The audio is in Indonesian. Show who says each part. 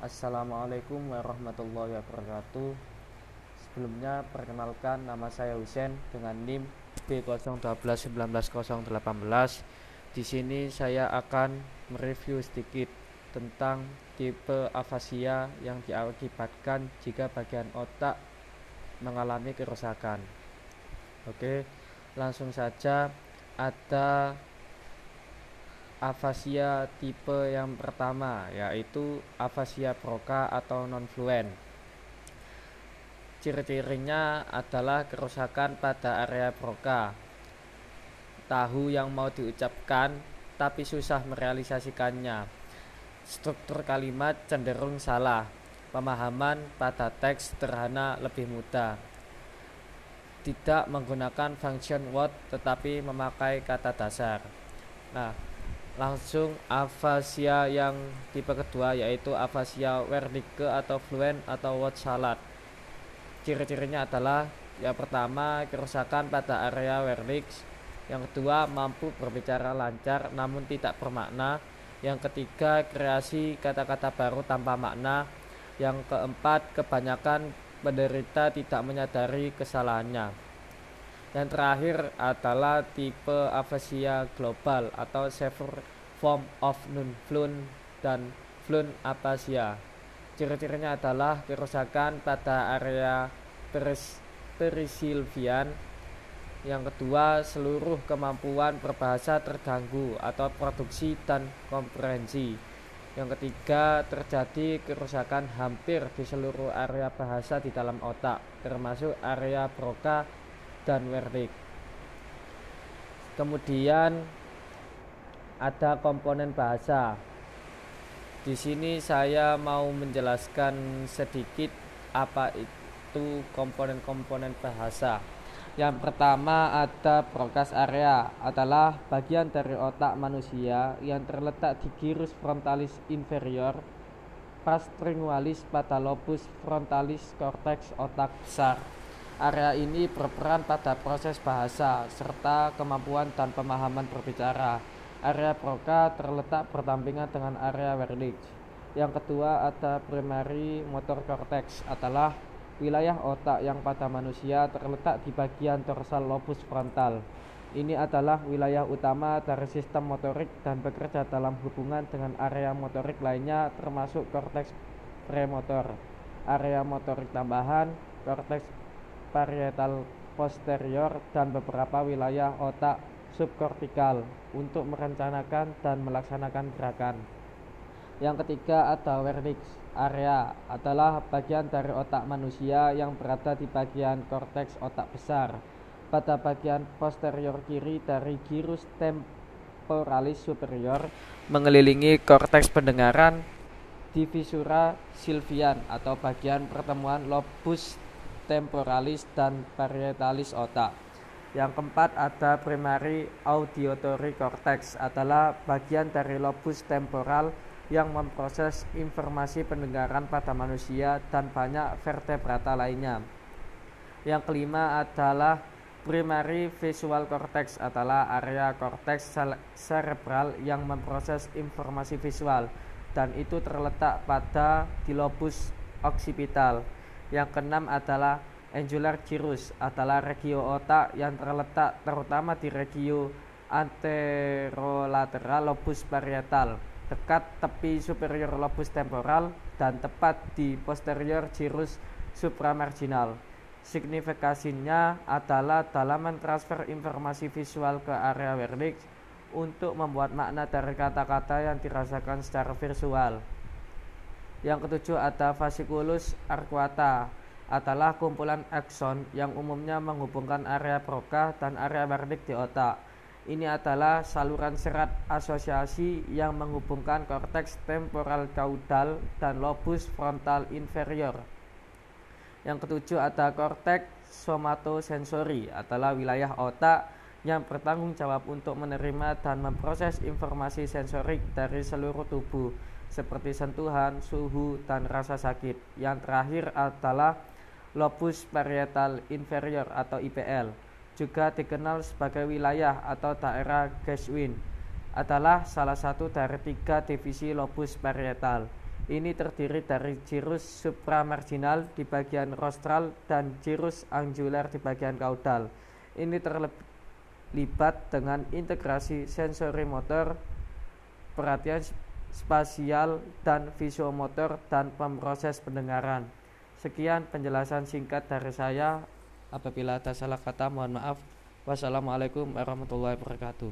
Speaker 1: Assalamualaikum warahmatullahi wabarakatuh. Sebelumnya perkenalkan nama saya Husen dengan NIM B01219018 Di sini saya akan mereview sedikit tentang tipe afasia yang diakibatkan jika bagian otak mengalami kerusakan. Oke, langsung saja. Ada afasia tipe yang pertama yaitu afasia Broca atau non-fluent. Ciri-cirinya adalah kerusakan pada area Broca. Tahu yang mau diucapkan tapi susah merealisasikannya. Struktur kalimat cenderung salah. Pemahaman pada teks sederhana lebih mudah. Tidak menggunakan function word tetapi memakai kata dasar. Nah, langsung afasia yang tipe kedua yaitu afasia Wernicke atau fluent atau word salad. Ciri-cirinya adalah yang pertama kerusakan pada area Wernicke yang kedua mampu berbicara lancar namun tidak bermakna. Yang ketiga kreasi kata-kata baru tanpa makna. Yang keempat kebanyakan penderita tidak menyadari kesalahannya yang terakhir adalah tipe afasia global atau severe form of non-fluent dan fluent afasia. Ciri-cirinya adalah kerusakan pada area peris perisilvian. Yang kedua, seluruh kemampuan berbahasa terganggu atau produksi dan komprehensi. Yang ketiga, terjadi kerusakan hampir di seluruh area bahasa di dalam otak, termasuk area Broca dan Wernicke. Kemudian ada komponen bahasa. Di sini saya mau menjelaskan sedikit apa itu komponen-komponen bahasa. Yang pertama ada brokas area adalah bagian dari otak manusia yang terletak di gyrus frontalis inferior, pastringualis pada lobus frontalis korteks otak besar. Area ini berperan pada proses bahasa serta kemampuan dan pemahaman berbicara. Area Broca terletak berdampingan dengan area Wernicke. Yang kedua ada primary motor cortex adalah wilayah otak yang pada manusia terletak di bagian dorsal lobus frontal. Ini adalah wilayah utama dari sistem motorik dan bekerja dalam hubungan dengan area motorik lainnya termasuk korteks premotor, area motorik tambahan, korteks parietal posterior dan beberapa wilayah otak subkortikal untuk merencanakan dan melaksanakan gerakan. Yang ketiga ada Wernicke area adalah bagian dari otak manusia yang berada di bagian korteks otak besar pada bagian posterior kiri dari gyrus temporalis superior mengelilingi korteks pendengaran divisura silvian atau bagian pertemuan lobus temporalis dan parietalis otak. Yang keempat ada primary auditory cortex adalah bagian dari lobus temporal yang memproses informasi pendengaran pada manusia dan banyak vertebrata lainnya. Yang kelima adalah primary visual cortex adalah area korteks cerebral yang memproses informasi visual dan itu terletak pada di lobus occipital. Yang keenam adalah angular gyrus adalah regio otak yang terletak terutama di regio anterolateral lobus parietal dekat tepi superior lobus temporal dan tepat di posterior gyrus supramarginal. Signifikasinya adalah dalam mentransfer informasi visual ke area Wernicke untuk membuat makna dari kata-kata yang dirasakan secara visual. Yang ketujuh ada fasciculus arcuata adalah kumpulan akson yang umumnya menghubungkan area Broca dan area Wernicke di otak. Ini adalah saluran serat asosiasi yang menghubungkan korteks temporal caudal dan lobus frontal inferior. Yang ketujuh ada korteks somatosensori adalah wilayah otak yang bertanggung jawab untuk menerima dan memproses informasi sensorik dari seluruh tubuh seperti sentuhan, suhu, dan rasa sakit. Yang terakhir adalah lobus parietal inferior atau IPL, juga dikenal sebagai wilayah atau daerah Geschwin, adalah salah satu dari tiga divisi lobus parietal. Ini terdiri dari gyrus supramarginal di bagian rostral dan gyrus angular di bagian kaudal. Ini terlibat dengan integrasi sensori motor, perhatian spasial dan visiomotor dan pemroses pendengaran. Sekian penjelasan singkat dari saya. Apabila ada salah kata mohon maaf. Wassalamualaikum warahmatullahi wabarakatuh.